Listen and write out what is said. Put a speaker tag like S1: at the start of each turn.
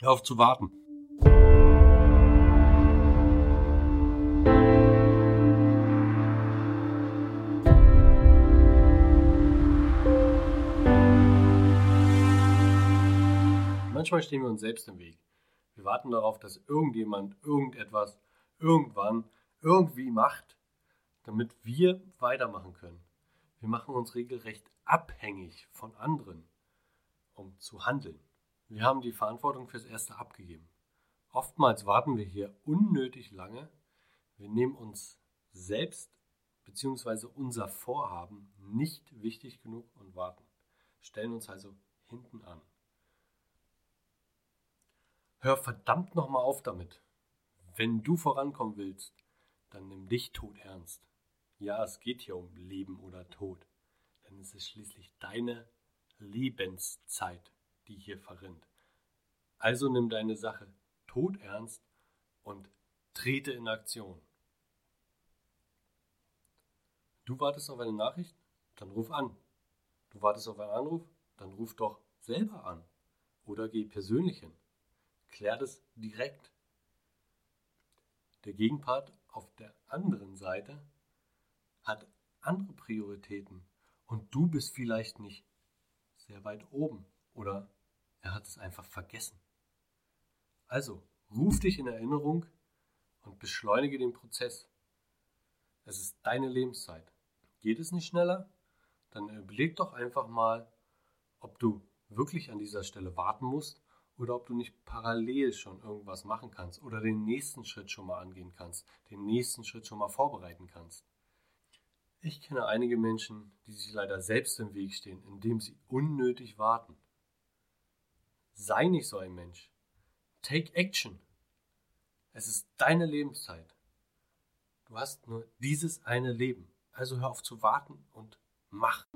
S1: Hör auf zu warten. Manchmal stehen wir uns selbst im Weg. Wir warten darauf, dass irgendjemand irgendetwas irgendwann irgendwie macht, damit wir weitermachen können. Wir machen uns regelrecht abhängig von anderen, um zu handeln. Wir haben die Verantwortung fürs Erste abgegeben. Oftmals warten wir hier unnötig lange. Wir nehmen uns selbst bzw. unser Vorhaben nicht wichtig genug und warten. Stellen uns also hinten an. Hör verdammt nochmal auf damit. Wenn du vorankommen willst, dann nimm dich tot ernst. Ja, es geht hier um Leben oder Tod, denn es ist schließlich deine Lebenszeit, die hier verrinnt. Also nimm deine Sache tot ernst und trete in Aktion. Du wartest auf eine Nachricht? Dann ruf an. Du wartest auf einen Anruf? Dann ruf doch selber an. Oder geh persönlich hin. Klär das direkt. Der Gegenpart auf der anderen Seite hat andere Prioritäten und du bist vielleicht nicht sehr weit oben oder er hat es einfach vergessen. Also, ruf dich in Erinnerung und beschleunige den Prozess. Es ist deine Lebenszeit. Geht es nicht schneller? Dann überleg doch einfach mal, ob du wirklich an dieser Stelle warten musst oder ob du nicht parallel schon irgendwas machen kannst oder den nächsten Schritt schon mal angehen kannst, den nächsten Schritt schon mal vorbereiten kannst. Ich kenne einige Menschen, die sich leider selbst im Weg stehen, indem sie unnötig warten. Sei nicht so ein Mensch. Take action. Es ist deine Lebenszeit. Du hast nur dieses eine Leben. Also hör auf zu warten und mach.